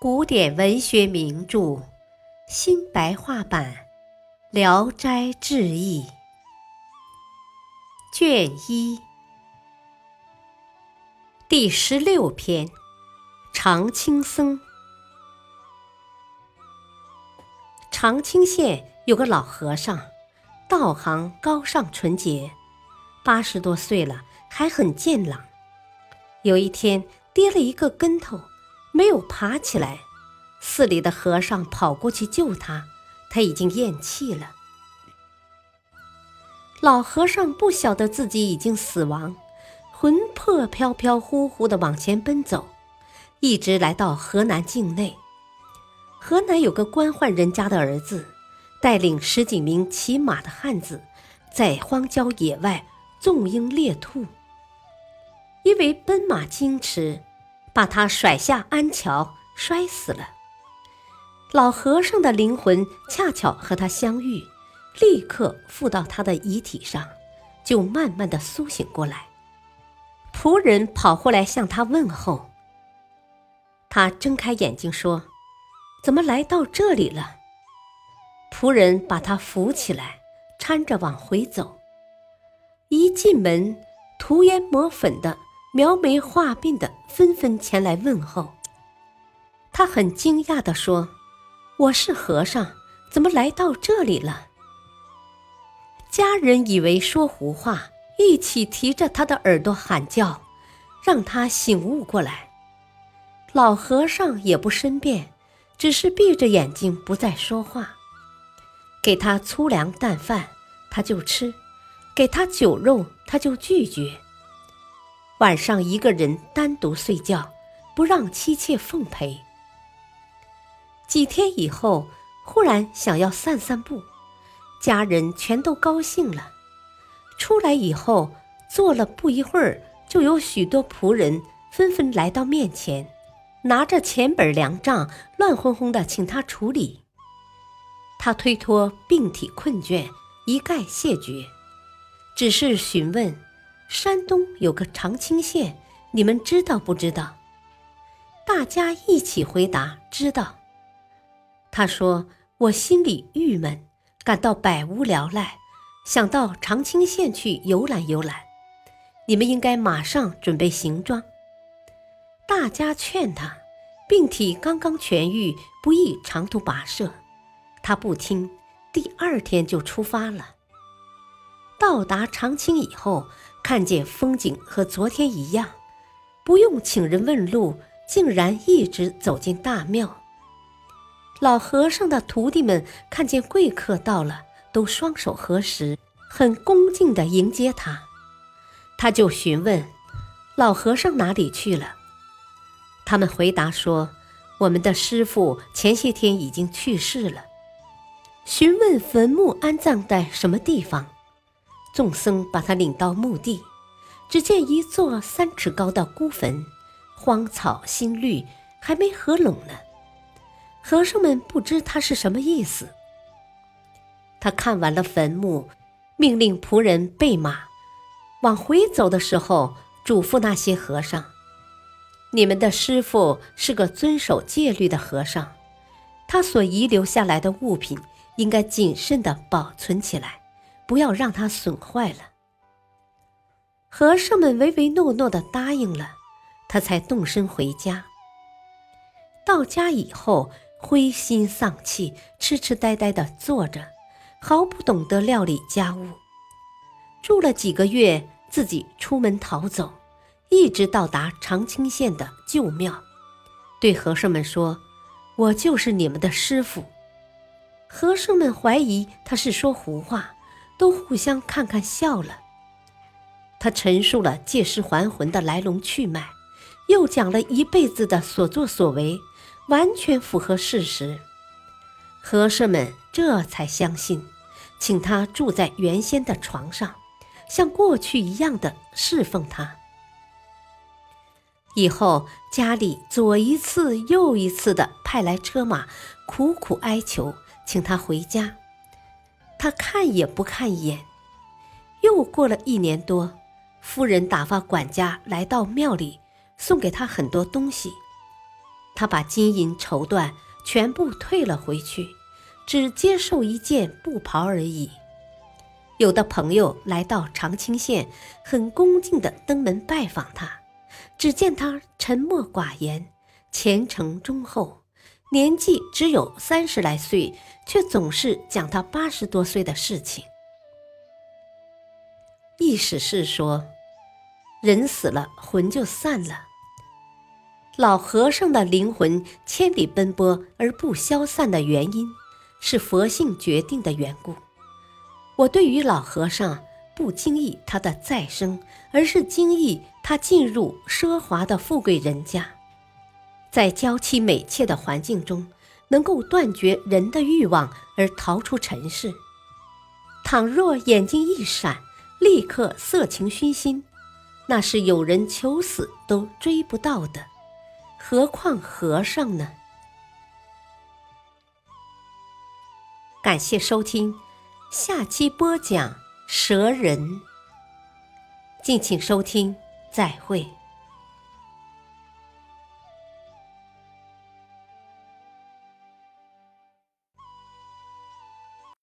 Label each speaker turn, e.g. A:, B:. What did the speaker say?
A: 古典文学名著新白话版《聊斋志异》卷一第十六篇：长青僧。长清县有个老和尚，道行高尚纯洁，八十多岁了还很健朗。有一天跌了一个跟头。没有爬起来，寺里的和尚跑过去救他，他已经咽气了。老和尚不晓得自己已经死亡，魂魄飘飘忽忽的往前奔走，一直来到河南境内。河南有个官宦人家的儿子，带领十几名骑马的汉子，在荒郊野外纵鹰猎兔，因为奔马惊驰。把他甩下安桥，摔死了。老和尚的灵魂恰巧和他相遇，立刻附到他的遗体上，就慢慢的苏醒过来。仆人跑过来向他问候。他睁开眼睛说：“怎么来到这里了？”仆人把他扶起来，搀着往回走。一进门，涂胭抹粉的。描眉画鬓的纷纷前来问候，他很惊讶地说：“我是和尚，怎么来到这里了？”家人以为说胡话，一起提着他的耳朵喊叫，让他醒悟过来。老和尚也不申辩，只是闭着眼睛不再说话。给他粗粮淡饭，他就吃；给他酒肉，他就拒绝。晚上一个人单独睡觉，不让妻妾奉陪。几天以后，忽然想要散散步，家人全都高兴了。出来以后，坐了不一会儿，就有许多仆人纷纷来到面前，拿着钱本粮账，乱哄哄的请他处理。他推脱病体困倦，一概谢绝，只是询问。山东有个长清县，你们知道不知道？大家一起回答：“知道。”他说：“我心里郁闷，感到百无聊赖，想到长清县去游览游览。你们应该马上准备行装。”大家劝他，病体刚刚痊愈，不宜长途跋涉。他不听，第二天就出发了。到达长清以后。看见风景和昨天一样，不用请人问路，竟然一直走进大庙。老和尚的徒弟们看见贵客到了，都双手合十，很恭敬地迎接他。他就询问老和尚哪里去了。他们回答说：“我们的师傅前些天已经去世了。”询问坟墓安葬在什么地方。众僧把他领到墓地，只见一座三尺高的孤坟，荒草新绿，还没合拢呢。和尚们不知他是什么意思。他看完了坟墓，命令仆人备马，往回走的时候，嘱咐那些和尚：“你们的师傅是个遵守戒律的和尚，他所遗留下来的物品，应该谨慎地保存起来。”不要让它损坏了。和尚们唯唯诺诺的答应了，他才动身回家。到家以后，灰心丧气、痴痴呆呆的坐着，毫不懂得料理家务。住了几个月，自己出门逃走，一直到达长清县的旧庙，对和尚们说：“我就是你们的师傅。”和尚们怀疑他是说胡话。都互相看看笑了。他陈述了借尸还魂的来龙去脉，又讲了一辈子的所作所为，完全符合事实。和尚们这才相信，请他住在原先的床上，像过去一样的侍奉他。以后家里左一次右一次的派来车马，苦苦哀求，请他回家。他看也不看一眼。又过了一年多，夫人打发管家来到庙里，送给他很多东西。他把金银绸缎全部退了回去，只接受一件布袍而已。有的朋友来到长清县，很恭敬地登门拜访他，只见他沉默寡言，虔诚忠厚，年纪只有三十来岁，却总是讲他八十多岁的事情。意思是说，人死了，魂就散了。老和尚的灵魂千里奔波而不消散的原因，是佛性决定的缘故。我对于老和尚不惊异他的再生，而是惊异他进入奢华的富贵人家，在娇妻美妾的环境中，能够断绝人的欲望而逃出尘世。倘若眼睛一闪，立刻色情熏心，那是有人求死都追不到的。何况和尚呢？感谢收听，下期播讲蛇人。敬请收听，再会。